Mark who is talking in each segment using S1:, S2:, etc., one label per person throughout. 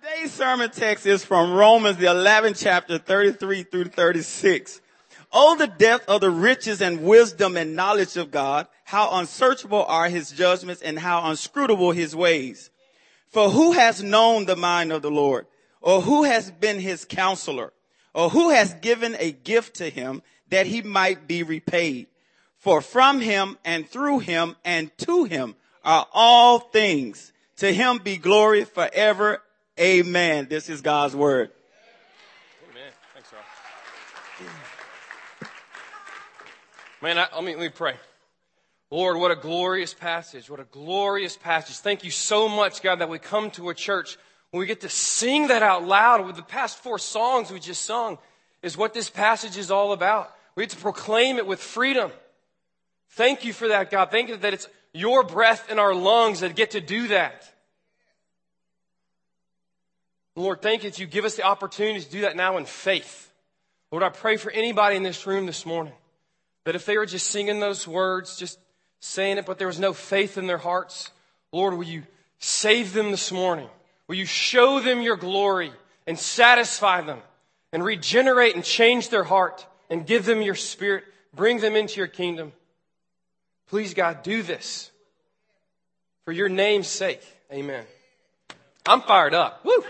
S1: Today's sermon text is from Romans, the 11th chapter, 33 through 36. Oh, the depth of the riches and wisdom and knowledge of God. How unsearchable are his judgments and how inscrutable his ways. For who has known the mind of the Lord? Or who has been his counselor? Or who has given a gift to him that he might be repaid? For from him and through him and to him are all things. To him be glory forever. Amen. This is God's word.
S2: Amen. Thanks, Rob. Man, I, let, me, let me pray. Lord, what a glorious passage. What a glorious passage. Thank you so much, God, that we come to a church when we get to sing that out loud with the past four songs we just sung is what this passage is all about. We get to proclaim it with freedom. Thank you for that, God. Thank you that it's your breath in our lungs that get to do that. Lord, thank you that you give us the opportunity to do that now in faith. Lord, I pray for anybody in this room this morning that if they were just singing those words, just saying it, but there was no faith in their hearts, Lord, will you save them this morning? Will you show them your glory and satisfy them and regenerate and change their heart and give them your spirit? Bring them into your kingdom. Please, God, do this for your name's sake. Amen. I'm fired up. Woo!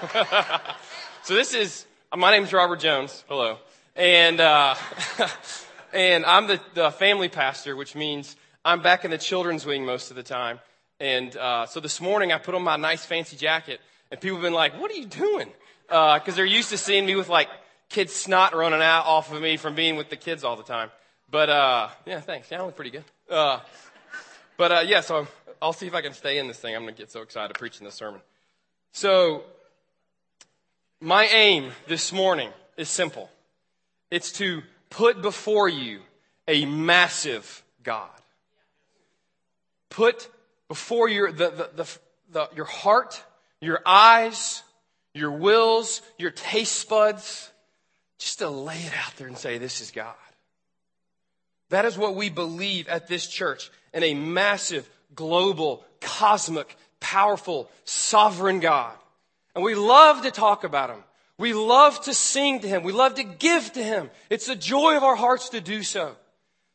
S2: so this is my name's Robert Jones. Hello, and uh, and I'm the, the family pastor, which means I'm back in the children's wing most of the time. And uh, so this morning I put on my nice fancy jacket, and people have been like, "What are you doing?" Because uh, they're used to seeing me with like kids snot running out off of me from being with the kids all the time. But uh, yeah, thanks. Yeah, I look pretty good. Uh, but uh, yeah, so I'll see if I can stay in this thing. I'm to get so excited preaching this sermon. So my aim this morning is simple. It's to put before you a massive God. Put before your, the, the, the, the, your heart, your eyes, your wills, your taste buds, just to lay it out there and say, This is God. That is what we believe at this church in a massive, global, cosmic, powerful, sovereign God. And we love to talk about Him. We love to sing to Him. We love to give to Him. It's the joy of our hearts to do so.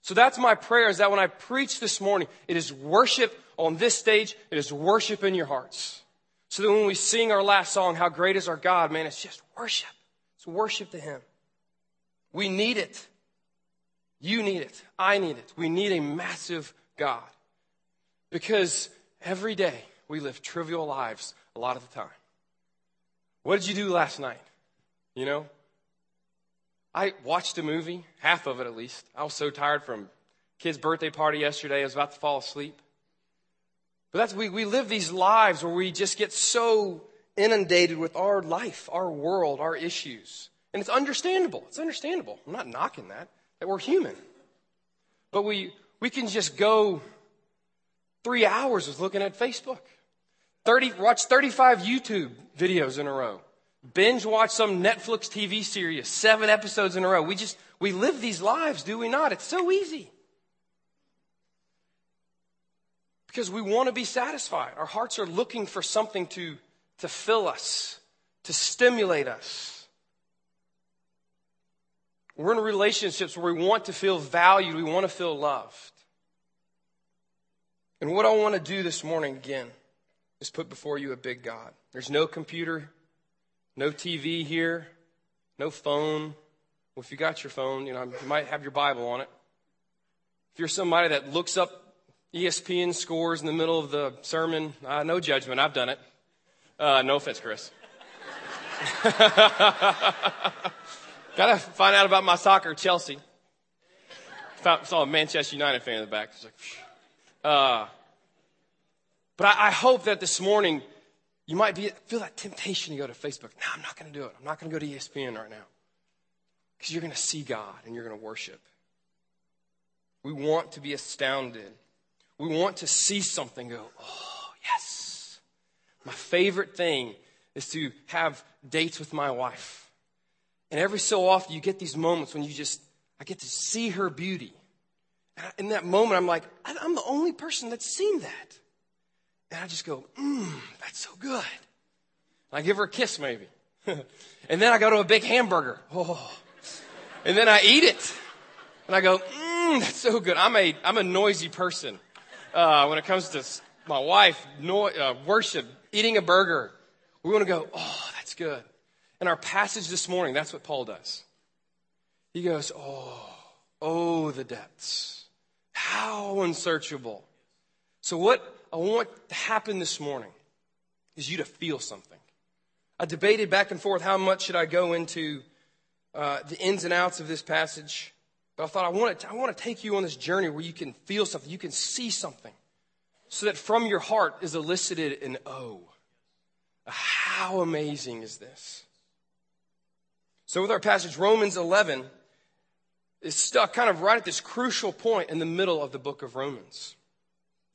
S2: So that's my prayer is that when I preach this morning, it is worship on this stage. It is worship in your hearts. So that when we sing our last song, How Great is Our God, man, it's just worship. It's worship to Him. We need it. You need it. I need it. We need a massive God. Because every day we live trivial lives a lot of the time. What did you do last night? You know? I watched a movie, half of it at least. I was so tired from kid's birthday party yesterday, I was about to fall asleep. But that's, we, we live these lives where we just get so inundated with our life, our world, our issues. And it's understandable. It's understandable. I'm not knocking that, that we're human. But we, we can just go three hours with looking at Facebook. 30, watch 35 YouTube videos in a row. Binge watch some Netflix TV series, seven episodes in a row. We just, we live these lives, do we not? It's so easy. Because we want to be satisfied. Our hearts are looking for something to, to fill us, to stimulate us. We're in relationships where we want to feel valued, we want to feel loved. And what I want to do this morning again is put before you a big God. There's no computer, no TV here, no phone. Well, if you got your phone, you know, you might have your Bible on it. If you're somebody that looks up ESPN scores in the middle of the sermon. Uh, no judgment. I've done it. Uh, no offense, Chris. Gotta find out about my soccer, Chelsea. Found, saw a Manchester United fan in the back. Like, uh, but I, I, hope that this morning you might be, feel that temptation to go to Facebook. No, I'm not going to do it. I'm not going to go to ESPN right now. Because you're going to see God and you're going to worship. We want to be astounded we want to see something go, oh, yes. My favorite thing is to have dates with my wife. And every so often you get these moments when you just, I get to see her beauty. And in that moment, I'm like, I'm the only person that's seen that. And I just go, mmm, that's so good. I give her a kiss maybe. and then I go to a big hamburger. Oh. And then I eat it. And I go, mmm, that's so good. I'm a, I'm a noisy person. Uh, when it comes to my wife, no, uh, worship, eating a burger, we want to go, oh, that's good. In our passage this morning, that's what Paul does. He goes, oh, oh, the depths. How unsearchable. So what I want to happen this morning is you to feel something. I debated back and forth how much should I go into uh, the ins and outs of this passage. But I thought I want, to, I want to take you on this journey where you can feel something, you can see something, so that from your heart is elicited an oh. How amazing is this? So, with our passage, Romans 11 is stuck kind of right at this crucial point in the middle of the book of Romans.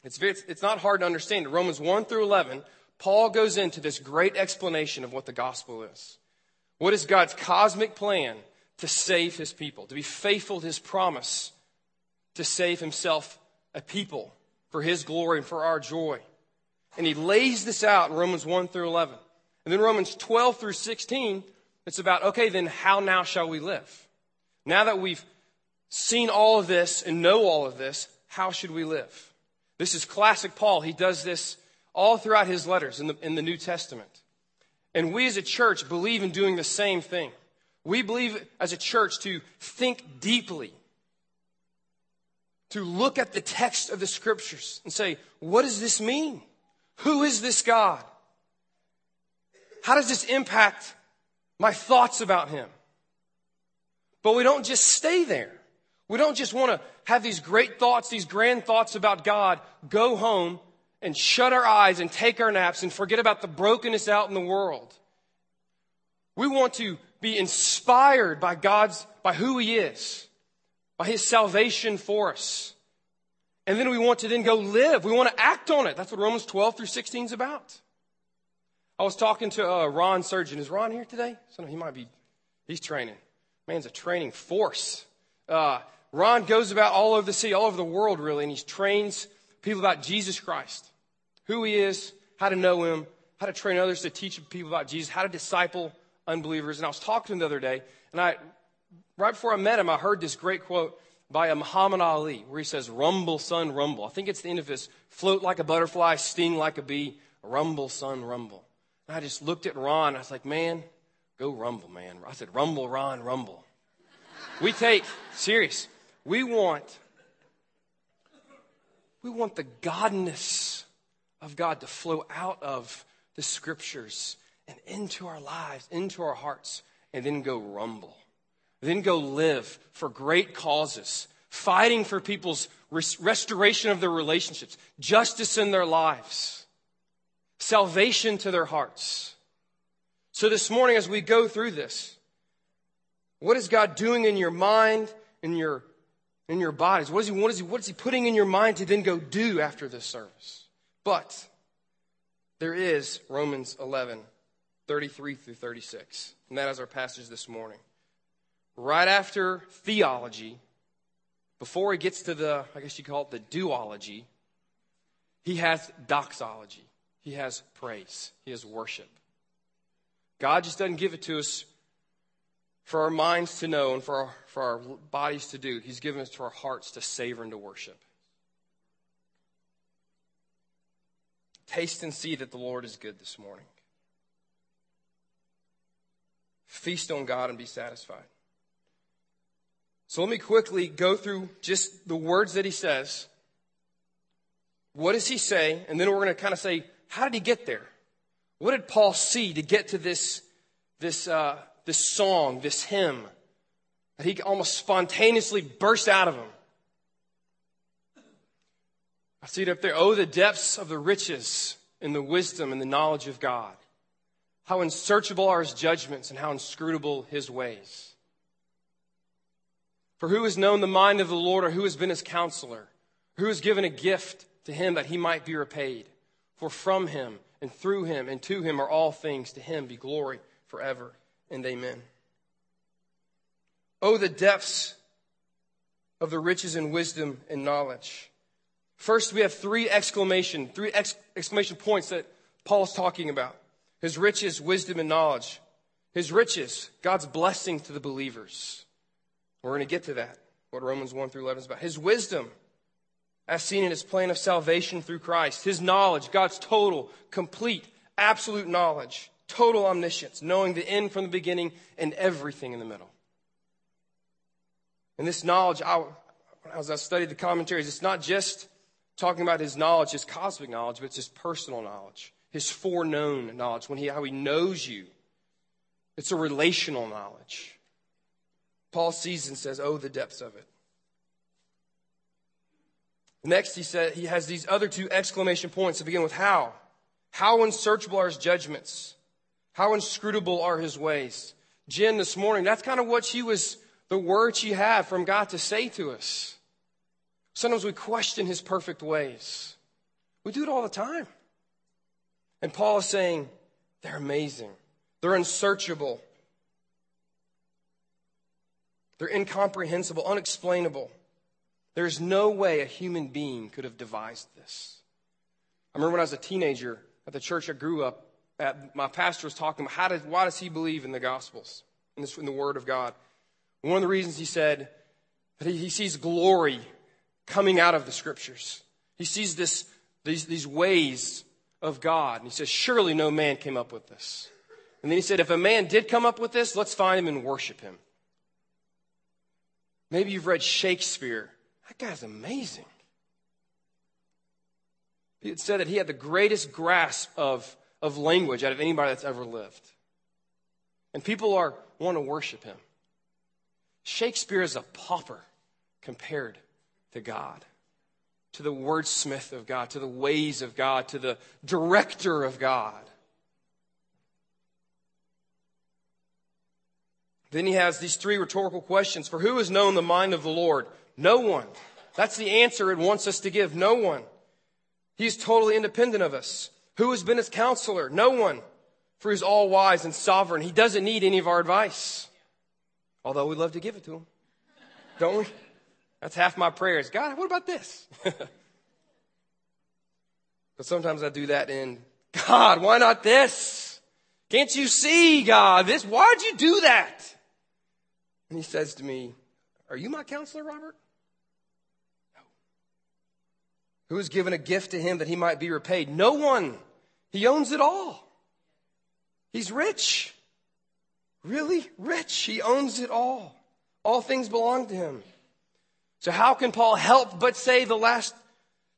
S2: It's, it's not hard to understand. In Romans 1 through 11, Paul goes into this great explanation of what the gospel is. What is God's cosmic plan to save his people, to be faithful to his promise to save himself a people for his glory and for our joy. And he lays this out in Romans 1 through 11. And then Romans 12 through 16, it's about, okay, then how now shall we live? Now that we've seen all of this and know all of this, how should we live? This is classic Paul. He does this all throughout his letters in the, in the New Testament. And we as a church believe in doing the same thing. We believe as a church to think deeply, to look at the text of the scriptures and say, what does this mean? Who is this God? How does this impact my thoughts about him? But we don't just stay there. We don't just want to have these great thoughts, these grand thoughts about God, go home and shut our eyes and take our naps and forget about the brokenness out in the world. We want to be inspired by God's, by who He is, by His salvation for us. And then we want to then go live. We want to act on it. That's what Romans 12 through 16 is about. I was talking to uh, Ron Surgeon. Is Ron here today? So he might be, he's training. Man's a training force. Uh, Ron goes about all over the city, all over the world, really, and he trains people about Jesus Christ, who he is, how to know him, how to train others to teach people about Jesus, how to disciple unbelievers. And I was talking to him the other day, and I, right before I met him, I heard this great quote by Muhammad Ali, where he says, "Rumble, son, rumble." I think it's the end of his "Float like a butterfly, sting like a bee, rumble, son, rumble." And I just looked at Ron. I was like, "Man, go rumble, man." I said, "Rumble, Ron, rumble." we take serious. We want we want the godness of God to flow out of the scriptures and into our lives, into our hearts, and then go rumble. Then go live for great causes, fighting for people's restoration of their relationships, justice in their lives, salvation to their hearts. So this morning, as we go through this, what is God doing in your mind, in your in your bodies? What is, he, what, is he, what is He putting in your mind to then go do after this service? But there is Romans 11, 33 through 36. And that is our passage this morning. Right after theology, before he gets to the, I guess you call it the duology, he has doxology. He has praise. He has worship. God just doesn't give it to us for our minds to know and for our, for our bodies to do. He's given it to our hearts to savor and to worship. Taste and see that the Lord is good this morning. Feast on God and be satisfied. So let me quickly go through just the words that he says. What does he say? And then we're going to kind of say, how did he get there? What did Paul see to get to this, this, uh, this song, this hymn that he almost spontaneously burst out of him. I see it up there. Oh, the depths of the riches and the wisdom and the knowledge of God. How unsearchable are his judgments and how inscrutable his ways. For who has known the mind of the Lord or who has been his counselor? Who has given a gift to him that he might be repaid? For from him and through him and to him are all things. To him be glory forever and amen. Oh, the depths of the riches and wisdom and knowledge. First, we have three exclamation, three exclamation points that Paul's talking about. His riches, wisdom, and knowledge. His riches, God's blessing to the believers. We're going to get to that, what Romans 1 through 11 is about. His wisdom, as seen in his plan of salvation through Christ. His knowledge, God's total, complete, absolute knowledge, total omniscience, knowing the end from the beginning and everything in the middle. And this knowledge, I, as I studied the commentaries, it's not just talking about his knowledge, his cosmic knowledge, but it's his personal knowledge, his foreknown knowledge, when he, how he knows you. It's a relational knowledge. Paul sees and says, Oh, the depths of it. Next, he said he has these other two exclamation points to begin with how. How unsearchable are his judgments? How inscrutable are his ways? Jen, this morning, that's kind of what she was, the word she had from God to say to us. Sometimes we question his perfect ways. We do it all the time. And Paul is saying, they're amazing. They're unsearchable. They're incomprehensible, unexplainable. There's no way a human being could have devised this. I remember when I was a teenager at the church I grew up my pastor was talking about how does, why does he believe in the Gospels, in, this, in the Word of God. one of the reasons he said that he, he sees glory coming out of the Scriptures. He sees this, these, these ways of God. And he says, surely no man came up with this. And then he said, if a man did come up with this, let's find him and worship him. Maybe you've read Shakespeare that guy's amazing. It said that he had the greatest grasp of, of language out of anybody that's ever lived. And people are want to worship him. Shakespeare is a pauper compared to God, to the wordsmith of God, to the ways of God, to the director of God. Then he has these three rhetorical questions. For who has known the mind of the Lord? No one. That's the answer it wants us to give. No one. He's totally independent of us. Who has been his counselor? No one. For he's all wise and sovereign. He doesn't need any of our advice. Although we'd love to give it to him. Don't we? That's half my prayers. God, what about this? but sometimes I do that in God, why not this? Can't you see, God, this? Why'd you do that? And he says to me, Are you my counselor, Robert? No. Who has given a gift to him that he might be repaid? No one. He owns it all. He's rich. Really rich. He owns it all. All things belong to him. So how can Paul help but say the last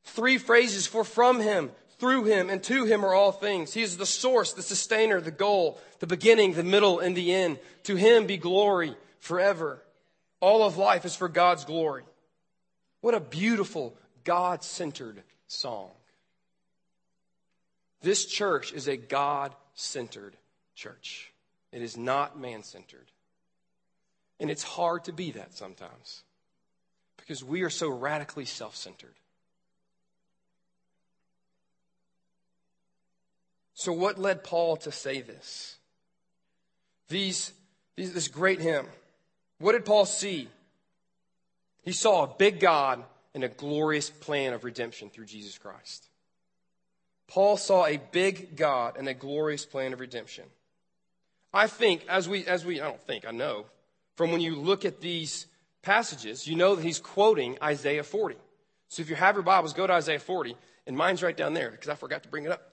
S2: three phrases for from him, through him, and to him are all things? He is the source, the sustainer, the goal, the beginning, the middle, and the end. To him be glory forever. All of life is for God's glory. What a beautiful, God centered song. This church is a God centered church. It is not man centered. And it's hard to be that sometimes because we are so radically self centered. So, what led Paul to say this? These, these, this great hymn. What did Paul see? He saw a big God and a glorious plan of redemption through Jesus Christ. Paul saw a big God and a glorious plan of redemption. I think, as we, as we, I don't think, I know, from when you look at these passages, you know that he's quoting Isaiah 40. So if you have your Bibles, go to Isaiah 40, and mine's right down there because I forgot to bring it up.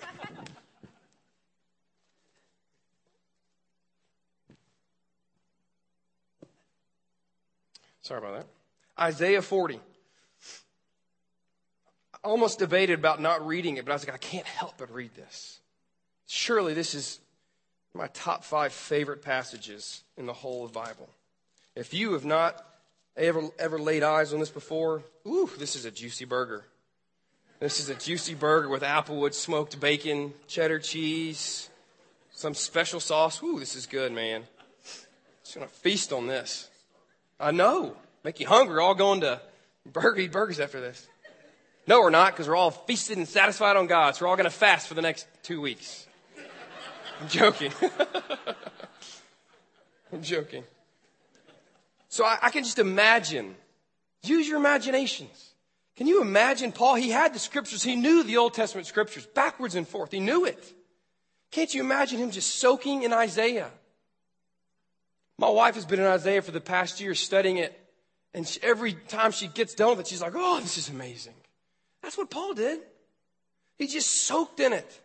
S2: Sorry about that. Isaiah 40. I almost debated about not reading it, but I was like, I can't help but read this. Surely this is my top five favorite passages in the whole Bible. If you have not ever, ever laid eyes on this before, ooh, this is a juicy burger. This is a juicy burger with applewood smoked bacon, cheddar cheese, some special sauce. Ooh, this is good, man. Just gonna feast on this. I know. Make you hungry, We're all going to burger, eat burgers after this. No, we're not, because we're all feasted and satisfied on God. So we're all going to fast for the next two weeks. I'm joking. I'm joking. So I, I, can just imagine. Use your imaginations. Can you imagine Paul? He had the scriptures. He knew the Old Testament scriptures backwards and forth. He knew it. Can't you imagine him just soaking in Isaiah? My wife has been in Isaiah for the past year studying it. And she, every time she gets done with it, she's like, oh, this is amazing. That's what Paul did. He just soaked in it.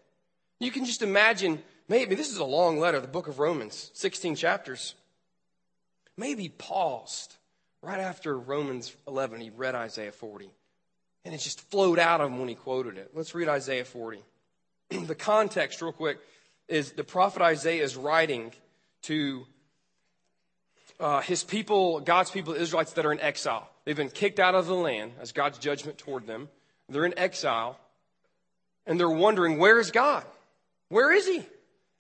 S2: You can just imagine, maybe this is a long letter, the book of Romans, 16 chapters. Maybe paused right after Romans 11, he read Isaiah 40. And it just flowed out of him when he quoted it. Let's read Isaiah 40. the context, real quick, is the prophet Isaiah is writing to uh, his people, God's people, Israelites that are in exile. They've been kicked out of the land as God's judgment toward them. They're in exile, and they're wondering, where is God? Where is He?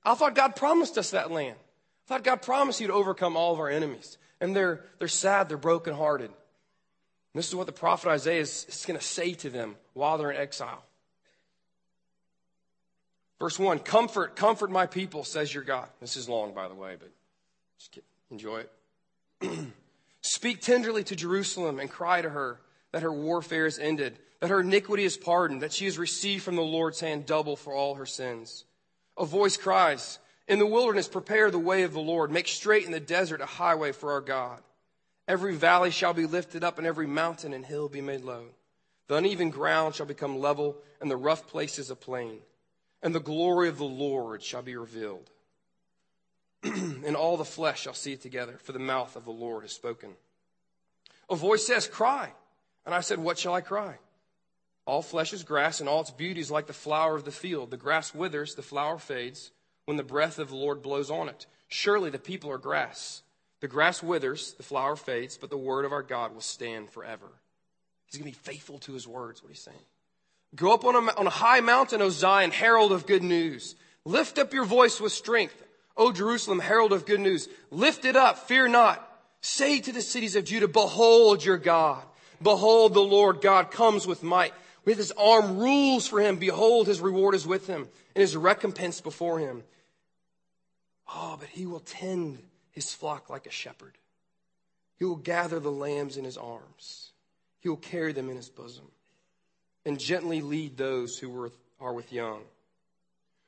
S2: I thought God promised us that land. I thought God promised you to overcome all of our enemies. And they're, they're sad, they're brokenhearted. And this is what the prophet Isaiah is, is going to say to them while they're in exile. Verse 1 Comfort, comfort my people, says your God. This is long, by the way, but just enjoy it. Speak tenderly to Jerusalem and cry to her that her warfare is ended, that her iniquity is pardoned, that she has received from the Lord's hand double for all her sins. A voice cries, In the wilderness, prepare the way of the Lord. Make straight in the desert a highway for our God. Every valley shall be lifted up, and every mountain and hill be made low. The uneven ground shall become level, and the rough places a plain. And the glory of the Lord shall be revealed and all the flesh shall see it together, for the mouth of the Lord has spoken. A voice says, Cry. And I said, What shall I cry? All flesh is grass, and all its beauty is like the flower of the field. The grass withers, the flower fades, when the breath of the Lord blows on it. Surely the people are grass. The grass withers, the flower fades, but the word of our God will stand forever. He's going to be faithful to his words, what he's saying. Go up on a, on a high mountain, O Zion, herald of good news. Lift up your voice with strength. O Jerusalem, herald of good news, lift it up, fear not. Say to the cities of Judah, behold your God. Behold, the Lord God comes with might. With his arm rules for him. Behold, his reward is with him and his recompense before him. Oh, but he will tend his flock like a shepherd. He will gather the lambs in his arms. He will carry them in his bosom and gently lead those who are with young.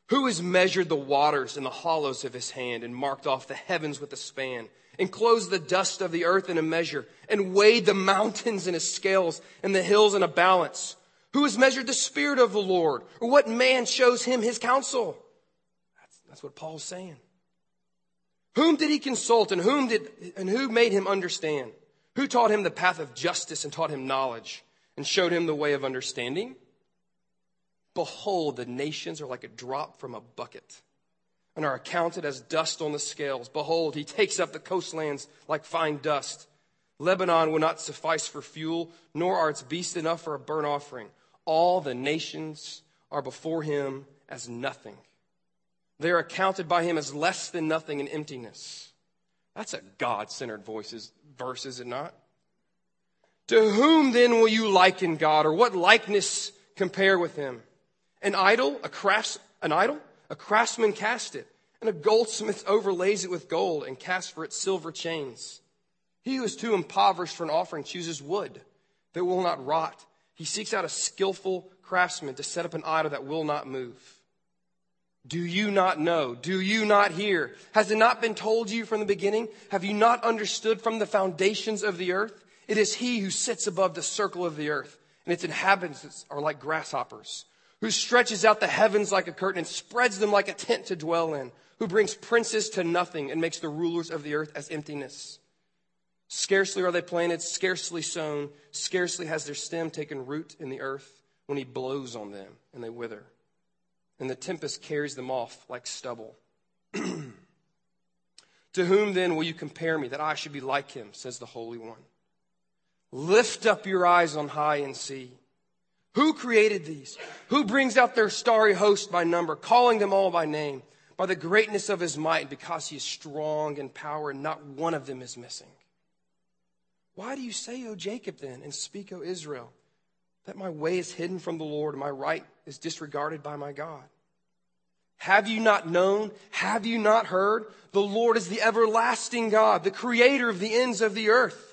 S2: Who has measured the waters in the hollows of his hand and marked off the heavens with a span, enclosed the dust of the earth in a measure, and weighed the mountains in his scales and the hills in a balance? Who has measured the Spirit of the Lord? Or what man shows him his counsel? That's, that's what Paul's saying. Whom did he consult and whom did, and who made him understand? Who taught him the path of justice and taught him knowledge and showed him the way of understanding? Behold, the nations are like a drop from a bucket and are accounted as dust on the scales. Behold, he takes up the coastlands like fine dust. Lebanon will not suffice for fuel, nor are its beasts enough for a burnt offering. All the nations are before him as nothing. They are accounted by him as less than nothing in emptiness. That's a God centered verse, is it not? To whom then will you liken God, or what likeness compare with him? An idol, a crafts, an idol, a craftsman cast it, and a goldsmith overlays it with gold and casts for it silver chains. He who is too impoverished for an offering chooses wood that will not rot. He seeks out a skillful craftsman to set up an idol that will not move. Do you not know? Do you not hear? Has it not been told you from the beginning? Have you not understood from the foundations of the earth? It is he who sits above the circle of the earth, and its inhabitants are like grasshoppers who stretches out the heavens like a curtain and spreads them like a tent to dwell in, who brings princes to nothing and makes the rulers of the earth as emptiness. Scarcely are they planted, scarcely sown, scarcely has their stem taken root in the earth when he blows on them and they wither. And the tempest carries them off like stubble. to whom then will you compare me that I should be like him, says the Holy One? Lift up your eyes on high and see. Who created these? Who brings out their starry host by number, calling them all by name, by the greatness of his might, because he is strong in power, and not one of them is missing? Why do you say, O Jacob, then, and speak, O Israel, that my way is hidden from the Lord, and my right is disregarded by my God? Have you not known? Have you not heard? The Lord is the everlasting God, the creator of the ends of the earth.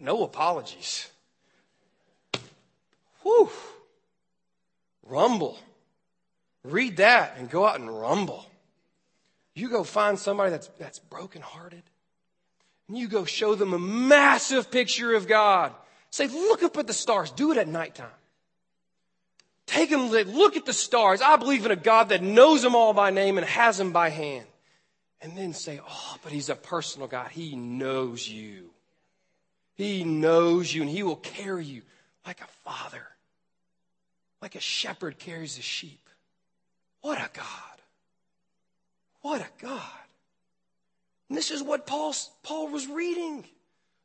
S2: no apologies. Whew. Rumble. Read that and go out and rumble. You go find somebody that's, that's brokenhearted and you go show them a massive picture of God. Say, look up at the stars. Do it at nighttime. Take them, look at the stars. I believe in a God that knows them all by name and has them by hand. And then say, oh, but he's a personal God. He knows you. He knows you and he will carry you like a father, like a shepherd carries a sheep. What a God. What a God. And this is what Paul, Paul was reading.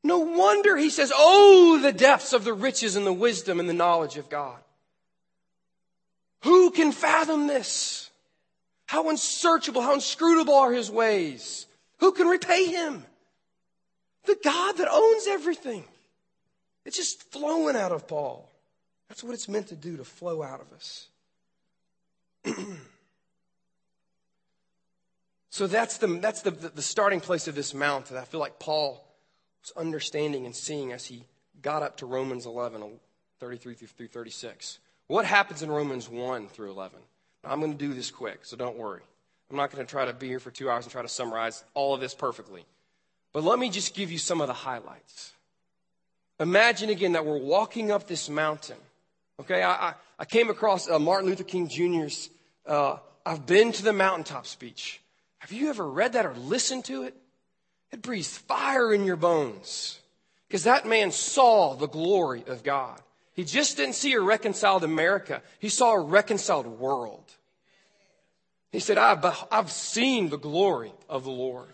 S2: No wonder he says, Oh, the depths of the riches and the wisdom and the knowledge of God. Who can fathom this? How unsearchable, how inscrutable are his ways? Who can repay him? The God that owns everything. It's just flowing out of Paul. That's what it's meant to do, to flow out of us. so that's the, that's the, the starting place of this mount that I feel like Paul was understanding and seeing as he got up to Romans 11, uh, 33 through 36. What happens in Romans 1 through 11? Now, I'm going to do this quick, so don't worry. I'm not going to try to be here for two hours and try to summarize all of this perfectly. But let me just give you some of the highlights. Imagine again that we're walking up this mountain. Okay, I, I, I came across uh, Martin Luther King Jr.'s uh, I've been to the mountaintop speech. Have you ever read that or listened to it? It breathes fire in your bones because that man saw the glory of God. He just didn't see a reconciled America. He saw a reconciled world. He said, I've, I've seen the glory of the Lord.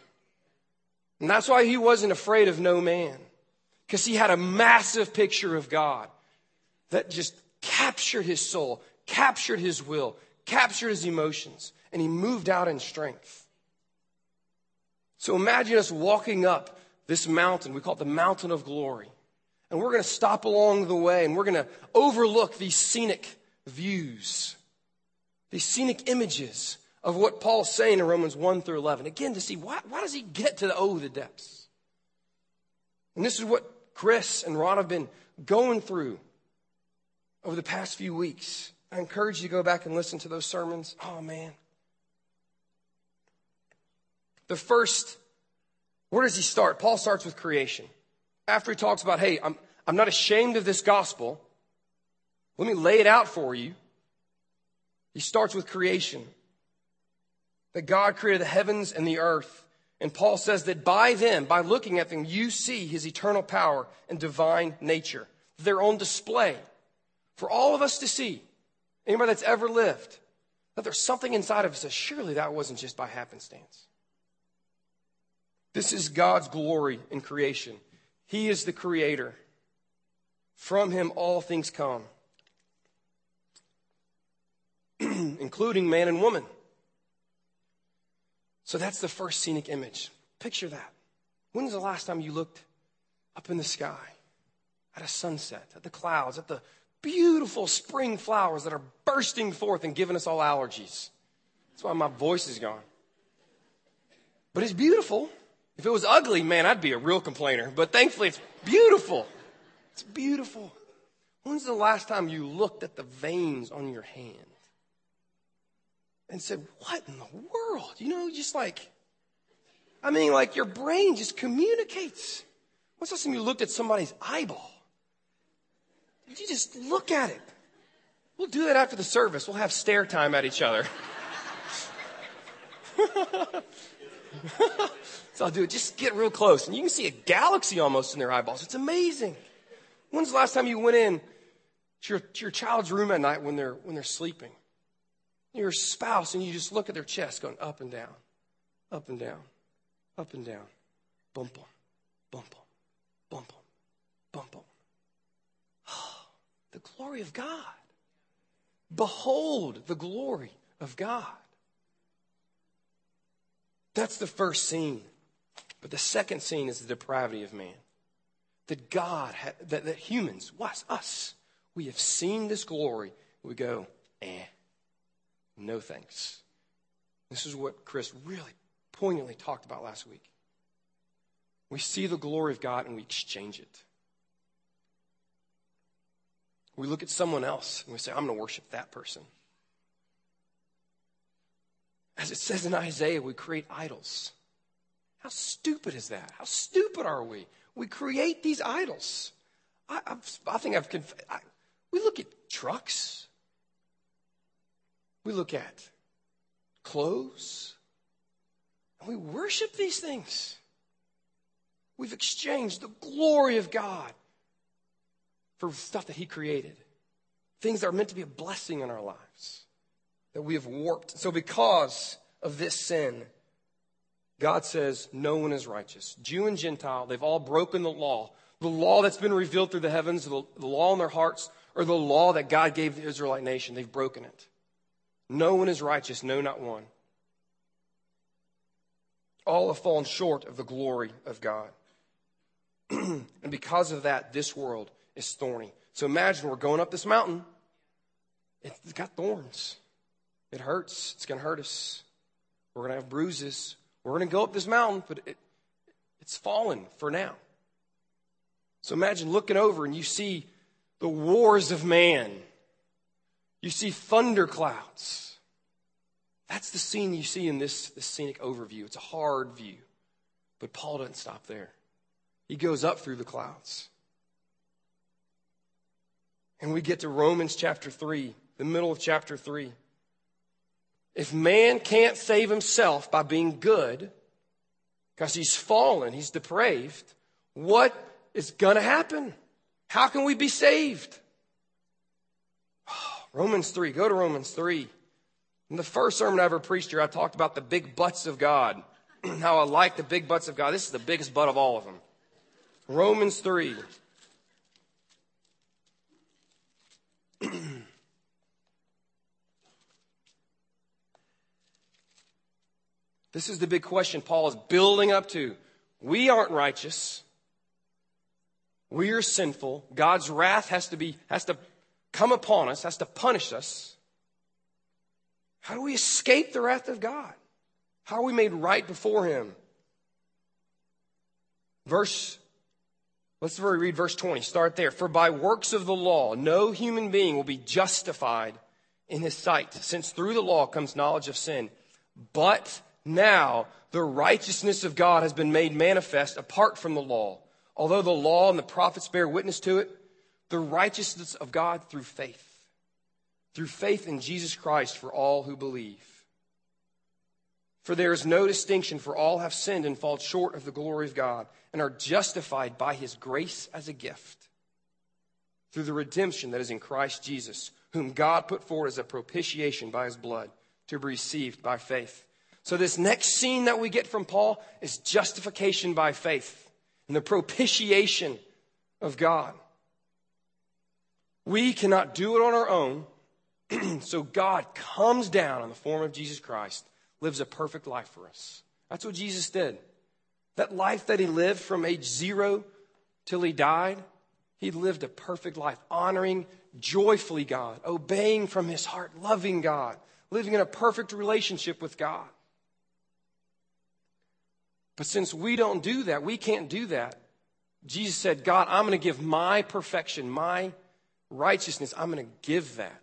S2: And that's why he wasn't afraid of no man because he had a massive picture of God that just captured his soul, captured his will, captured his emotions, and he moved out in strength. So imagine us walking up this mountain. We call it the mountain of glory. And we're going to stop along the way and we're going to overlook these scenic views, these scenic images of what Paul's saying in Romans 1 through 11. Again, to see why, why does he get to the, oh, the depths? And this is what Chris and Ron have been going through over the past few weeks. I encourage you to go back and listen to those sermons. Oh, man. The first, where does he start? Paul starts with creation. After he talks about, hey, I'm, I'm not ashamed of this gospel. Let me lay it out for you. He starts with creation. That God created the heavens and the earth. And Paul says that by them, by looking at them, you see his eternal power and divine nature. They're on display for all of us to see. Anybody that's ever lived. That there's something inside of us that surely that wasn't just by happenstance. This is God's glory in creation. He is the creator. From him all things come, including man and woman. So that's the first scenic image. Picture that. When was the last time you looked up in the sky at a sunset, at the clouds, at the beautiful spring flowers that are bursting forth and giving us all allergies? That's why my voice is gone. But it's beautiful. If it was ugly, man, I'd be a real complainer. But thankfully, it's beautiful. It's beautiful. When's the last time you looked at the veins on your hand and said, What in the world? You know, just like, I mean, like your brain just communicates. What's the last time you looked at somebody's eyeball? Did you just look at it? We'll do that after the service. We'll have stare time at each other. so I'll do it. Just get real close. And you can see a galaxy almost in their eyeballs. It's amazing. When's the last time you went in to your, to your child's room at night when they're, when they're sleeping? Your spouse, and you just look at their chest going up and down, up and down, up and down. Bump them, bump them, bump them, bump them. Oh, the glory of God. Behold the glory of God. That's the first scene. But the second scene is the depravity of man. That God, that, that humans, us, us, we have seen this glory. We go, eh, no thanks. This is what Chris really poignantly talked about last week. We see the glory of God and we exchange it. We look at someone else and we say, I'm going to worship that person. As it says in Isaiah, we create idols. How stupid is that? How stupid are we? We create these idols. I, i think I've. Conf- I, we look at trucks. We look at clothes. And we worship these things. We've exchanged the glory of God for stuff that He created, things that are meant to be a blessing in our lives that we have warped. So, because of this sin, God says no one is righteous. Jew and Gentile, they've all broken the law. The law that's been revealed through the heavens, the, law in their hearts, or the law that God gave the Israelite nation. They've broken it. No one is righteous, no, not one. All have fallen short of the glory of God. and because of that, this world is thorny. So imagine we're going up this mountain. It's got thorns. It hurts. It's going to hurt us. We're going to have bruises. We're going to go up this mountain, but it, it's fallen for now. So imagine looking over and you see the wars of man. You see thunder clouds. That's the scene you see in this, this scenic overview. It's a hard view. But Paul doesn't stop there. He goes up through the clouds. And we get to Romans chapter 3, the middle of chapter 3. If man can't save himself by being good, because he's fallen, he's depraved, what is going to happen? How can we be saved? Romans 3. Go to Romans 3. In the first sermon I ever preached here, I talked about the big butts of God. How I like the big butts of God. This is the biggest butt of all of them. Romans 3. This is the big question Paul is building up to. We aren't righteous. We are sinful. God's wrath has to be, has to come upon us, has to punish us. How do we escape the wrath of God? How are we made right before Him? Verse, let's read verse 20. Start there. For by works of the law, no human being will be justified in his sight, since through the law comes knowledge of sin. But now the righteousness of God has been made manifest apart from the law. Although the law and the prophets bear witness to it, the righteousness of God through faith. Through faith in Jesus Christ for all who believe. For there is no distinction, for all have sinned and fall short of the glory of God, and are justified by his grace as a gift through the redemption that is in Christ Jesus, whom God put forward as a propitiation by his blood to be received by faith. So, this next scene that we get from Paul is justification by faith and the propitiation of God. We cannot do it on our own. so, God comes down in the form of Jesus Christ, lives a perfect life for us. That's what Jesus did. That life that he lived from age zero till he died, he lived a perfect life, honoring joyfully God, obeying from his heart, loving God, living in a perfect relationship with God. But since we don't do that, we can't do that. Jesus said, God, I'm going to give my perfection, my righteousness, I'm going to give that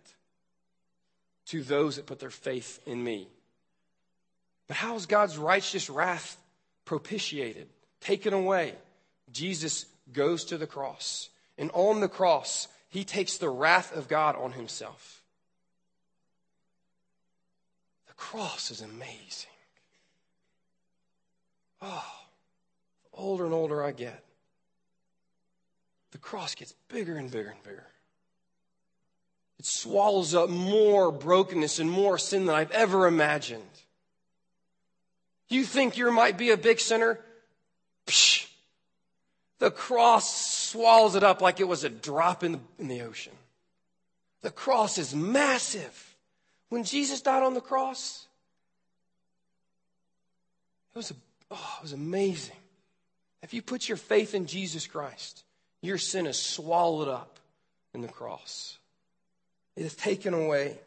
S2: to those that put their faith in me. But how is God's righteous wrath propitiated, taken away? Jesus goes to the cross. And on the cross, he takes the wrath of God on himself. The cross is amazing. Oh, the older and older I get, the cross gets bigger and bigger and bigger. It swallows up more brokenness and more sin than I've ever imagined. You think you might be a big sinner? Psh, the cross swallows it up like it was a drop in the, in the ocean. The cross is massive. When Jesus died on the cross, it was, a, oh, it was amazing. If you put your faith in Jesus Christ, your sin is swallowed up in the cross. It is taken away.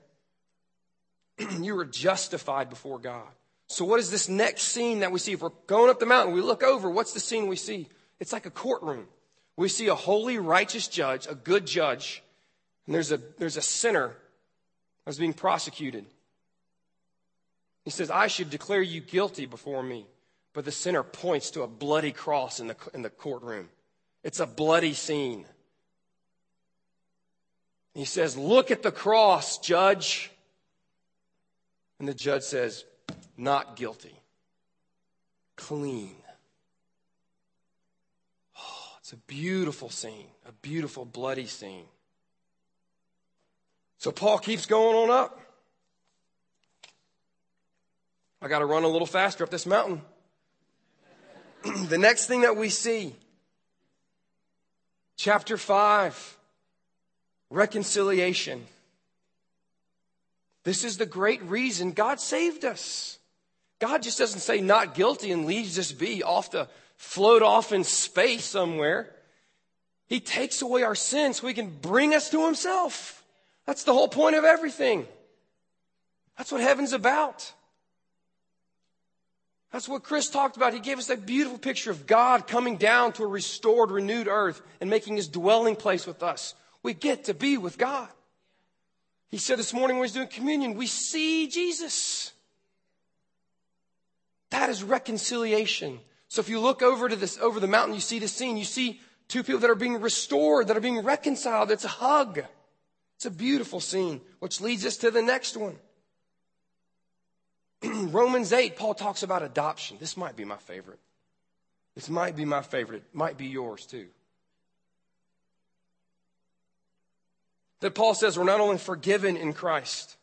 S2: you are justified before God. So, what is this next scene that we see? If we're going up the mountain, we look over, what's the scene we see? It's like a courtroom. We see a holy, righteous judge, a good judge, and there's a, there's a sinner that's being prosecuted. He says, I should declare you guilty before me. But the sinner points to a bloody cross in the, in the courtroom. It's a bloody scene. He says, Look at the cross, judge. And the judge says, Not guilty. Clean. Oh, it's a beautiful scene, a beautiful, bloody scene. So Paul keeps going on up. I got to run a little faster up this mountain. the next thing that we see, chapter 5, reconciliation. This is the great reason God saved us. God just doesn't say not guilty and leaves us be off to float off in space somewhere. He takes away our sins so he can bring us to himself. That's the whole point of everything. That's what heaven's about. That's what Chris talked about. He gave us that beautiful picture of God coming down to a restored, renewed earth and making his dwelling place with us. We get to be with God. He said this morning when he was doing communion, we see Jesus. That is reconciliation. So if you look over to this, over the mountain, you see the scene. You see two people that are being restored, that are being reconciled. It's a hug. It's a beautiful scene, which leads us to the next one. Romans 8, Paul talks about adoption. This might be my favorite. This might be my favorite. It might be yours too. That Paul says we're not only forgiven in Christ,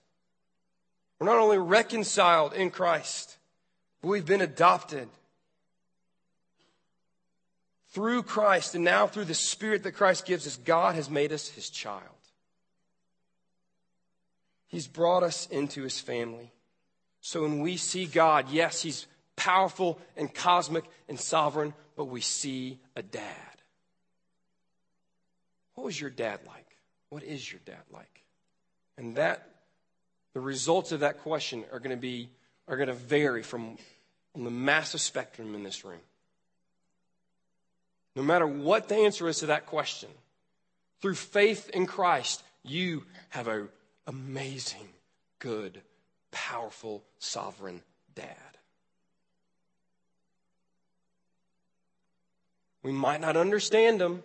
S2: we're not only reconciled in Christ, but we've been adopted through Christ and now through the Spirit that Christ gives us. God has made us his child. He's brought us into his family. So when we see God, yes, He's powerful and cosmic and sovereign, but we see a dad. What was your dad like? What is your dad like? And that, the results of that question are going to be, are going to vary from on the massive spectrum in this room. No matter what the answer is to that question, through faith in Christ, you have an amazing, good powerful, sovereign dad. We might not understand him.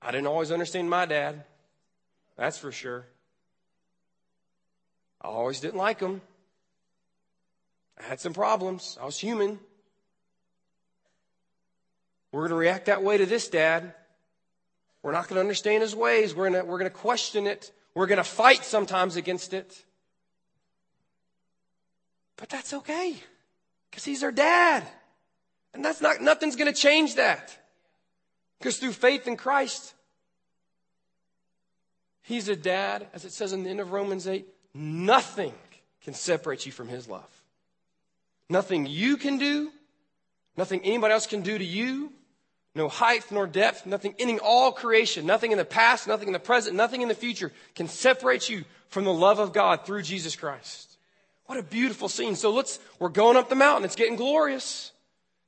S2: I didn't always understand my dad. That's for sure. I always didn't like him. I had some problems. I was human. We're going to react that way to this dad. We're not going to understand his ways. We're going to, we're going to question it. We're going to fight sometimes against it. But that's okay because he's our dad. And that's not, nothing's going to change that. Because through faith in Christ, he's a dad, as it says in the end of Romans 8, nothing can separate you from his love. Nothing you can do, nothing anybody else can do to you, no height nor depth, nothing in all creation, nothing in the past, nothing in the present, nothing in the future can separate you from the love of God through Jesus Christ. What a beautiful scene. So let's, we're going up the mountain. It's getting glorious.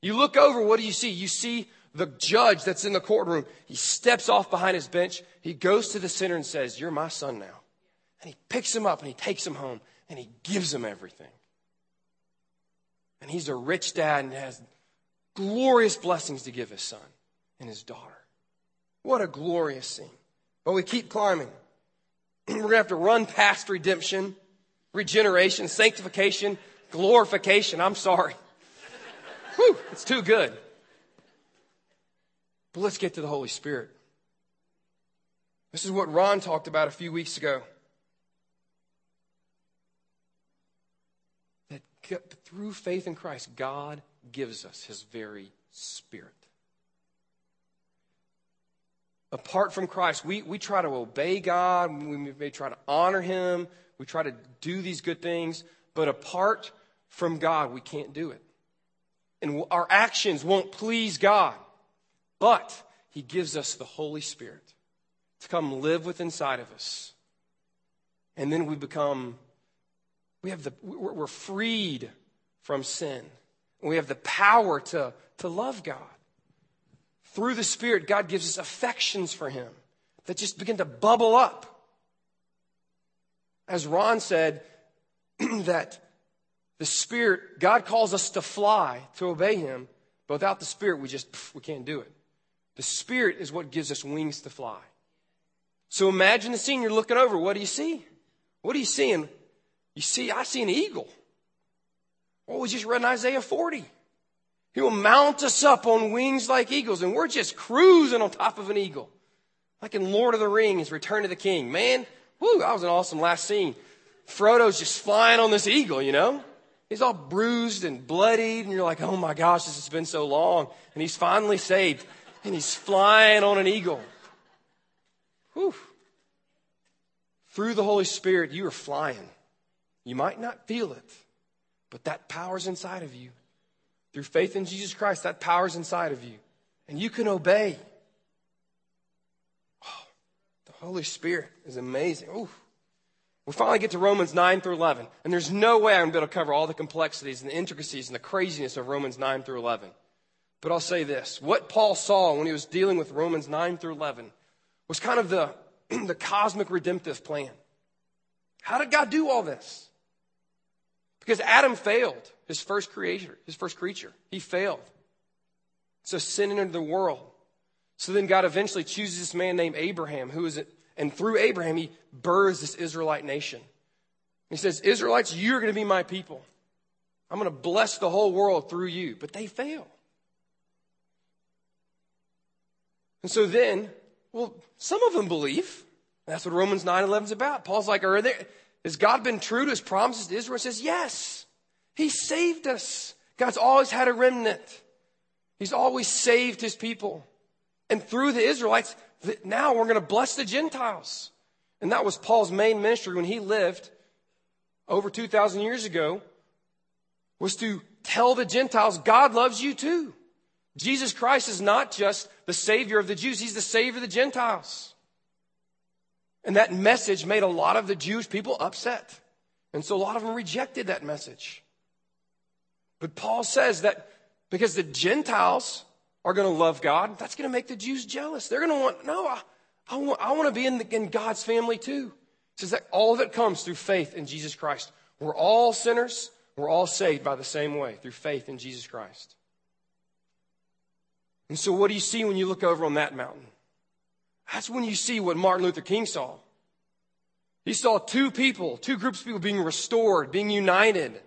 S2: You look over, what do you see? You see the judge that's in the courtroom. He steps off behind his bench. He goes to the sinner and says, You're my son now. And he picks him up and he takes him home and he gives him everything. And he's a rich dad and has glorious blessings to give his son and his daughter. What a glorious scene. But we keep climbing. We're going to have to run past redemption regeneration, sanctification, glorification. I'm sorry. Whew, it's too good. But let's get to the Holy Spirit. This is what Ron talked about a few weeks ago. That through faith in Christ, God gives us his very spirit. Apart from Christ, we, we try to obey God, we may try to honor him, we try to do these good things, but apart from God, we can't do it. and our actions won't please God. But He gives us the Holy Spirit to come live within inside of us. And then we become, we have the, we're freed from sin. We have the power to, to love God. Through the Spirit, God gives us affections for Him that just begin to bubble up. As Ron said, that the Spirit, God calls us to fly, to obey Him, but without the Spirit, we just, we can't do it. The Spirit is what gives us wings to fly. So imagine the scene you're looking over. What do you see? What are you seeing? You see, I see an eagle. Oh, we just read in Isaiah 40. He will mount us up on wings like eagles, and we're just cruising on top of an eagle. Like in Lord of the Rings, Return of the King. Man, whoo, that was an awesome last scene. Frodo's just flying on this eagle, you know? He's all bruised and bloodied, and you're like, oh my gosh, this has been so long. And he's finally saved, and he's flying on an eagle. Whew. Through the Holy Spirit, you are flying. You might not feel it, but that power's inside of you. Through faith in Jesus Christ, that power's inside of you. And you can obey. Oh, the Holy Spirit is amazing. Ooh. We finally get to Romans 9 through 11. And there's no way I'm going to be able to cover all the complexities and the intricacies and the craziness of Romans 9 through 11. But I'll say this. What Paul saw when he was dealing with Romans 9 through 11 was kind of the, the cosmic redemptive plan. How did God do all this? Because Adam failed, his first creator, his first creature. He failed. So sin entered the world. So then God eventually chooses this man named Abraham, who is, it? and through Abraham, he births this Israelite nation. He says, Israelites, you're going to be my people. I'm going to bless the whole world through you. But they fail. And so then, well, some of them believe. That's what Romans 9 11 is about. Paul's like, are there, has God been true to his promises to Israel? He says, yes. He saved us. God's always had a remnant. He's always saved his people. And through the Israelites, now we're going to bless the Gentiles. And that was Paul's main ministry when he lived over 2,000 years ago, was to tell the Gentiles, God loves you too. Jesus Christ is not just the Savior of the Jews, He's the Savior of the Gentiles. And that message made a lot of the Jewish people upset. And so a lot of them rejected that message. But Paul says that because the Gentiles are going to love God, that's going to make the Jews jealous. They're going to want, no, I, I want, I want to be in, the, in God's family too. It says that all of it comes through faith in Jesus Christ. We're all sinners. We're all saved by the same way, through faith in Jesus Christ. And so, what do you see when you look over on that mountain? That's when you see what Martin Luther King saw. He saw two people, two groups of people being restored, being united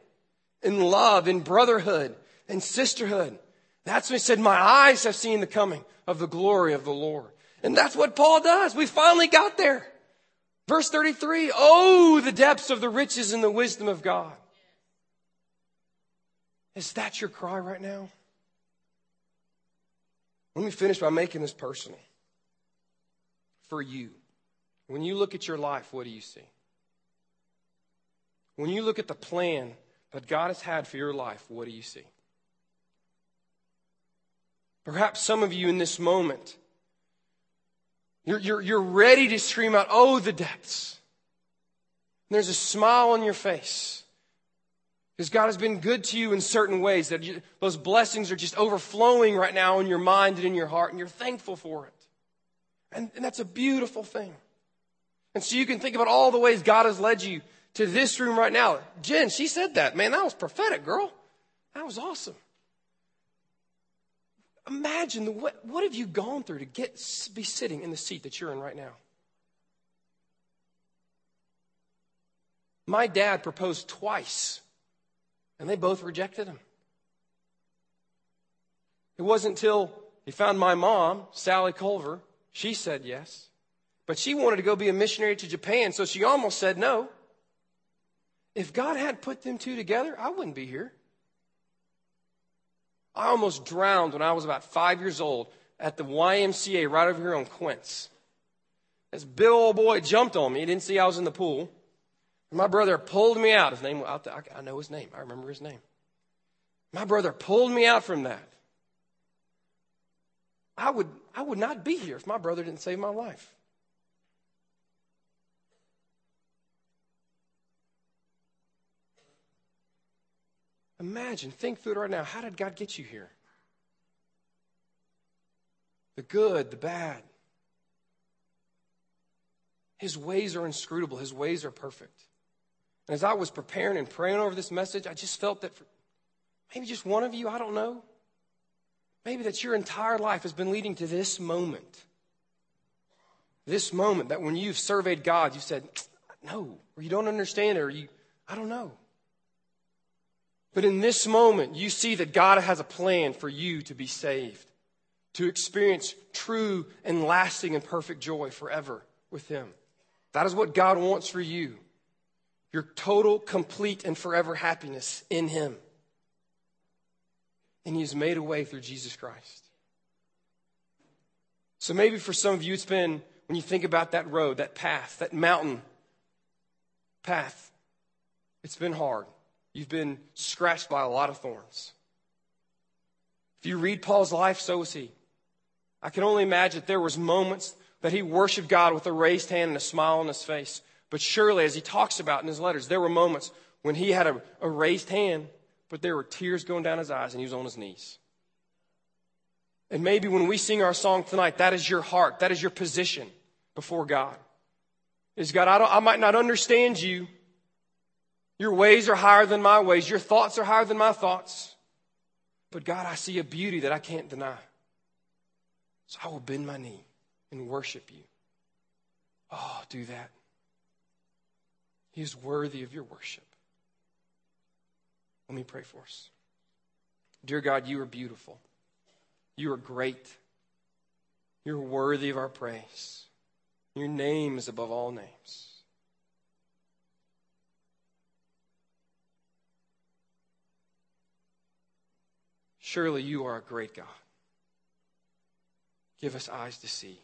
S2: in love, in brotherhood, in sisterhood. That's when he said, My eyes have seen the coming of the glory of the Lord. And that's what Paul does. We finally got there. Verse 33 Oh, the depths of the riches and the wisdom of God. Is that your cry right now? Let me finish by making this personal. For you, when you look at your life, what do you see? When you look at the plan that God has had for your life, what do you see? Perhaps some of you in this moment, you're, you're, you're ready to scream out, Oh, the depths. And there's a smile on your face. Because God has been good to you in certain ways that you, those blessings are just overflowing right now in your mind and in your heart, and you're thankful for it. And, and that's a beautiful thing. And so you can think about all the ways God has led you to this room right now. Jen, she said that. Man, that was prophetic, girl. That was awesome. Imagine the, what, what have you gone through to get be sitting in the seat that you're in right now? My dad proposed twice and they both rejected him. It wasn't until he found my mom, Sally Culver, she said yes. But she wanted to go be a missionary to Japan, so she almost said no. If God had put them two together, I wouldn't be here. I almost drowned when I was about five years old at the YMCA right over here on Quince. This big old boy jumped on me. He didn't see I was in the pool. My brother pulled me out. His name, I know his name. I remember his name. My brother pulled me out from that. I would, I would not be here if my brother didn't save my life. Imagine, think through it right now. How did God get you here? The good, the bad. His ways are inscrutable, His ways are perfect. And as I was preparing and praying over this message, I just felt that for maybe just one of you, I don't know, maybe that your entire life has been leading to this moment. This moment that when you've surveyed God, you said, no, or you don't understand it, or you, I don't know. But in this moment, you see that God has a plan for you to be saved, to experience true and lasting and perfect joy forever with Him. That is what God wants for you your total, complete, and forever happiness in Him. And He has made a way through Jesus Christ. So maybe for some of you, it's been when you think about that road, that path, that mountain path, it's been hard. You've been scratched by a lot of thorns. If you read Paul's life, so was he. I can only imagine that there was moments that he worshiped God with a raised hand and a smile on his face. But surely, as he talks about in his letters, there were moments when he had a, a raised hand, but there were tears going down his eyes and he was on his knees. And maybe when we sing our song tonight, that is your heart, that is your position before God. Is God, I, I might not understand you, your ways are higher than my ways. Your thoughts are higher than my thoughts. But God, I see a beauty that I can't deny. So I will bend my knee and worship you. Oh, do that. He is worthy of your worship. Let me pray for us. Dear God, you are beautiful. You are great. You're worthy of our praise. Your name is above all names. Surely you are a great God. Give us eyes to see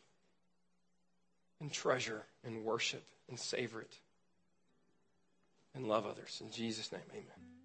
S2: and treasure and worship and savor it and love others. In Jesus' name, amen.